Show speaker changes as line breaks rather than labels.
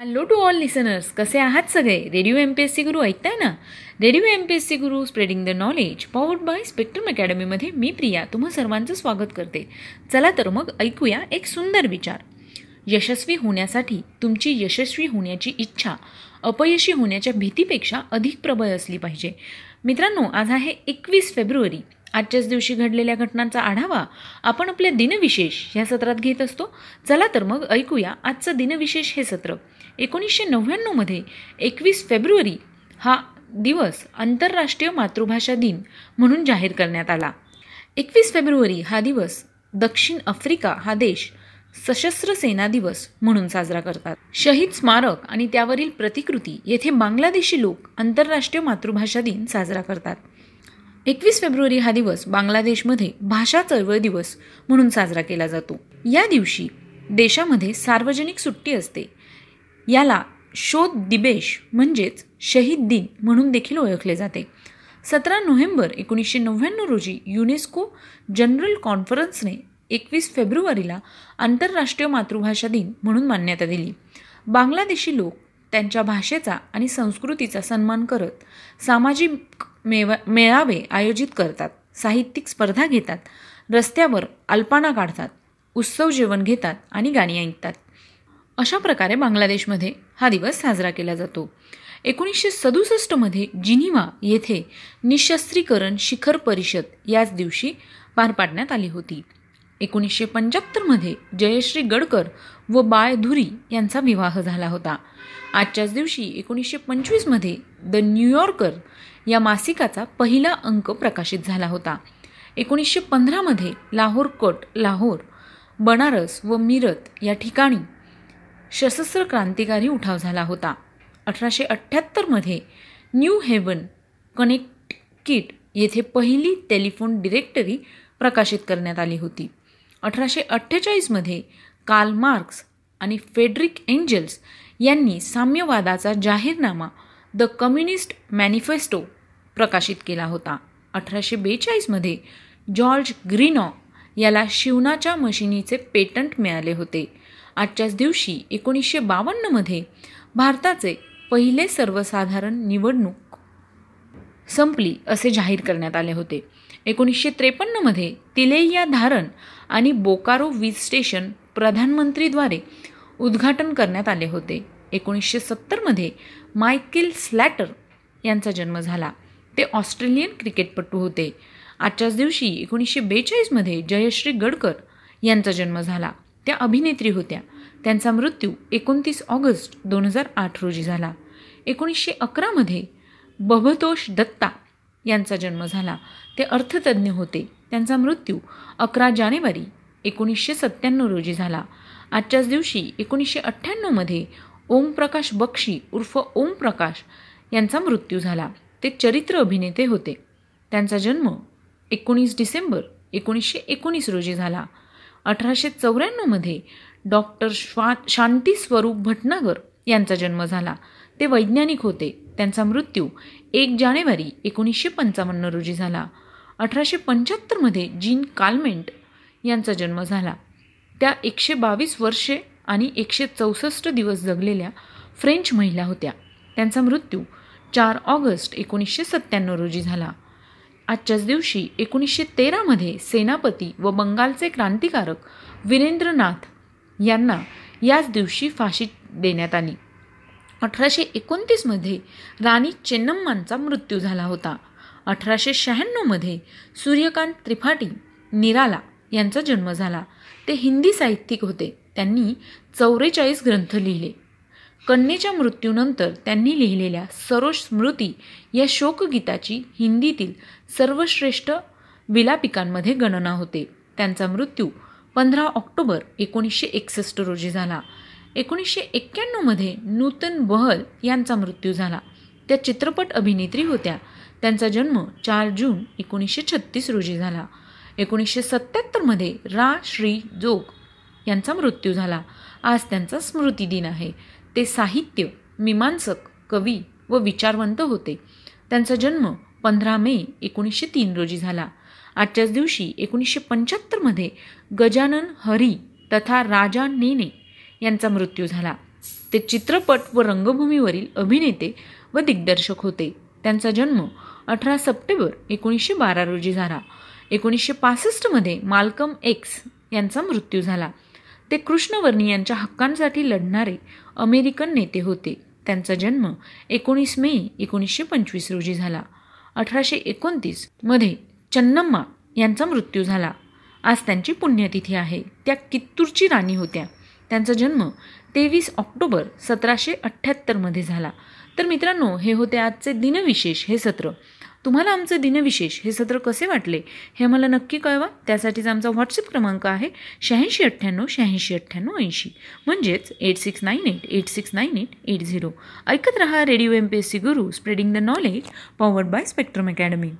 Hello to all listeners कसे आहात सगळे radio M P S C Guru ऐकताय ना radio M P S C Guru spreading the knowledge powered by spectrum अकॅडमीमध्ये मी प्रिया तुम्हा सर्वांचं स्वागत करते चला तर मग ऐकूया एक सुंदर विचार यशस्वी होण्यासाठी तुमची यशस्वी होण्याची इच्छा अपयशी होण्याच्या भीतीपेक्षा अधिक प्रबळ असली पाहिजे मित्रांनो आज आहे एकवीस फेब्रुवारी आजच्याच दिवशी घडलेल्या घटनांचा आढावा आपण आपल्या दिनविशेष या सत्रात घेत असतो चला तर मग ऐकूया आजचं दिनविशेष हे सत्र एकोणीसशे नव्याण्णवमध्ये एकवीस फेब्रुवारी हा दिवस आंतरराष्ट्रीय मातृभाषा दिन म्हणून जाहीर करण्यात आला. एकवीस फेब्रुवारी हा दिवस दक्षिण आफ्रिका हा देश सशस्त्र सेना दिवस म्हणून साजरा करतात. शहीद स्मारक आणि त्यावरील प्रतिकृती येथे बांगलादेशी लोक आंतरराष्ट्रीय मातृभाषा दिन साजरा करतात. एकवीस फेब्रुवारी हा दिवस बांगलादेशमध्ये भाषा चळवळ दिवस म्हणून साजरा केला जातो. या दिवशी देशामध्ये सार्वजनिक सुट्टी असते. याला शोध दिबेश म्हणजेच शहीद दिन म्हणून देखील ओळखले जाते. सतरा नोव्हेंबर एकोणीसशे नव्याण्णव रोजी युनेस्को जनरल कॉन्फरन्सने एकवीस फेब्रुवारीला आंतरराष्ट्रीय मातृभाषा दिन म्हणून मान्यता दिली. बांगलादेशी लोक त्यांच्या भाषेचा आणि संस्कृतीचा सन्मान करत सामाजिक मेवा मेळावे आयोजित करतात साहित्यिक स्पर्धा घेतात रस्त्यावर अल्पाना काढतात उत्सव जेवण घेतात आणि गाणी ऐकतात. अशा प्रकारे बांगलादेशमध्ये हा दिवस साजरा केला जातो. एकोणीसशे सदुसष्टमध्ये जिनिवा येथे निशस्त्रीकरण शिखर परिषद याच दिवशी पार पाडण्यात आली होती. एकोणीसशे पंच्याहत्तरमध्ये जयश्री गडकर व बाळ धुरी यांचा विवाह झाला होता. आजच्याच दिवशी एकोणीसशे पंचवीसमध्ये द न्यूयॉर्कर या मासिकाचा पहिला अंक प्रकाशित झाला होता. एकोणीसशे पंधरामध्ये लाहोर कट लाहोर बनारस व मिरत या ठिकाणी सशस्त्र क्रांतिकारी उठाव झाला होता. अठराशे अठ्ठ्याहत्तरमध्ये न्यू हेवन कनेक्टिकिट येथे पहिली टेलिफोन डिरेक्टरी प्रकाशित करण्यात आली होती. अठराशे अठ्ठेचाळीसमध्ये कार्ल मार्क्स आणि फेडरिक एंजल्स यांनी साम्यवादाचा जाहीरनामा द कम्युनिस्ट मॅनिफेस्टो प्रकाशित केला होता. अठराशे बेचाळीसमध्ये जॉर्ज ग्रीनॉ याला शिवनाच्या मशिनीचे पेटंट मिळाले होते. आजच्याच दिवशी एकोणीसशे बावन्नमध्ये भारताचे पहिले सर्वसाधारण निवडणूक संपली असे जाहीर करण्यात आले होते. एकोणीसशे त्रेपन्नमध्ये तिलेया धारण आणि बोकारो वीज स्टेशन प्रधानमंत्रीद्वारे उद्घाटन करण्यात आले होते. एकोणीसशे सत्तरमध्ये मायकेल स्लॅटर यांचा जन्म झाला. ते ऑस्ट्रेलियन क्रिकेटपटू होते. आजच्याच दिवशी एकोणीसशे बेचाळीसमध्ये जयश्री गडकर यांचा जन्म झाला. त्या अभिनेत्री होत्या. त्यांचा मृत्यू एकोणतीस ऑगस्ट दोन हजार आठ रोजी झाला. एकोणीसशे अकरामध्ये बभतोष दत्ता यांचा जन्म झाला. ते अर्थतज्ज्ञ होते. त्यांचा मृत्यू अकरा जानेवारी एकोणीसशे सत्त्याण्णव रोजी झाला. आजच्याच दिवशी एकोणीसशे अठ्ठ्याण्णवमध्ये ओमप्रकाश बक्षी उर्फ ओमप्रकाश यांचा मृत्यू झाला. ते चरित्र अभिनेते होते. त्यांचा जन्म एकोणीस डिसेंबर एकोणीसशे एकोणीस रोजी झाला. अठराशे चौऱ्याण्णवमध्ये डॉक्टर श्वा शांती स्वरूप भटनागर यांचा जन्म झाला. ते वैज्ञानिक होते. त्यांचा मृत्यू एक जानेवारी एकोणीसशे पंचावन्न रोजी झाला. अठराशे पंच्याहत्तरमध्ये जीन कालमेंट यांचा जन्म झाला. त्या एकशे बावीस वर्षे आणि एकशे चौसष्ट दिवस जगलेल्या फ्रेंच महिला होत्या. त्यांचा मृत्यू चार ऑगस्ट एकोणीसशे सत्त्याण्णव रोजी झाला. आजच्याच दिवशी एकोणीसशे तेरामध्ये सेनापती व बंगालचे क्रांतिकारक वीरेंद्रनाथ यांना याच दिवशी फाशी देण्यात आली. अठराशे एकोणतीसमध्ये राणी चेन्नम्मांचा मृत्यू झाला होता. अठराशे शहाण्णवमध्ये सूर्यकांत त्रिपाठी निराला यांचा जन्म झाला. ते हिंदी साहित्यिक होते. त्यांनी चौवेचाळीस ग्रंथ लिहिले. कन्येच्या मृत्यूनंतर त्यांनी लिहिलेल्या सरोज स्मृती या शोकगीताची हिंदीतील सर्वश्रेष्ठ विलापिकांमध्ये गणना होते. त्यांचा मृत्यू पंधरा ऑक्टोबर एकोणीसशे एकसष्ट रोजी झाला. एकोणीसशे एक्क्याण्णवमध्ये नूतन बहल यांचा मृत्यू झाला. त्या चित्रपट अभिनेत्री होत्या. त्यांचा जन्म चार जून एकोणीसशे छत्तीस रोजी झाला. एकोणीसशे सत्त्याहत्तरमध्ये रा श्री जोग यांचा मृत्यू झाला. आज त्यांचा स्मृतिदिन आहे. ते साहित्य मीमांसक कवी व विचारवंत होते. त्यांचा जन्म पंधरा मे एकोणीसशे तीन रोजी झाला. आजच्याच दिवशी एकोणीसशे पंच्याहत्तरमध्ये गजानन हरी तथा राजा नेने यांचा मृत्यू झाला. ते चित्रपट व रंगभूमीवरील अभिनेते व दिग्दर्शक होते. त्यांचा जन्म अठरा सप्टेंबर एकोणीसशे बारा रोजी झाला. एकोणीसशे पासष्टमध्ये माल्कम एक्स यांचा मृत्यू झाला. ते कृष्णवर्णी यांच्या हक्कांसाठी लढणारे अमेरिकन नेते होते. त्यांचा जन्म एकोणीस मे एकोणीसशे पंचवीस रोजी झाला. अठराशे एकोणतीसमध्ये चन्नम्मा यांचा मृत्यू झाला. आज त्यांची पुण्यतिथी आहे. त्या कित्तूरची राणी होत्या. त्यांचा जन्म तेवीस ऑक्टोबर सतराशे अठ्ठ्याहत्तरमध्ये झाला. तर मित्रांनो हे होते आजचे दिनविशेष हे सत्र. तुम्हाला आमचं दिनविशेष हे सत्र कसे वाटले हे मला नक्की कळवा. त्यासाठीच आमचा व्हॉट्सअप क्रमांक आहे शहाऐंशी अठ्ठ्याण्णव शहाऐंशी अठ्ठ्याण्णव ऐंशी. म्हणजेच eight six nine eight eight six nine eight eight zero. ऐकत रहा radio M P S C Guru spreading the knowledge powered by Spectrum Academy.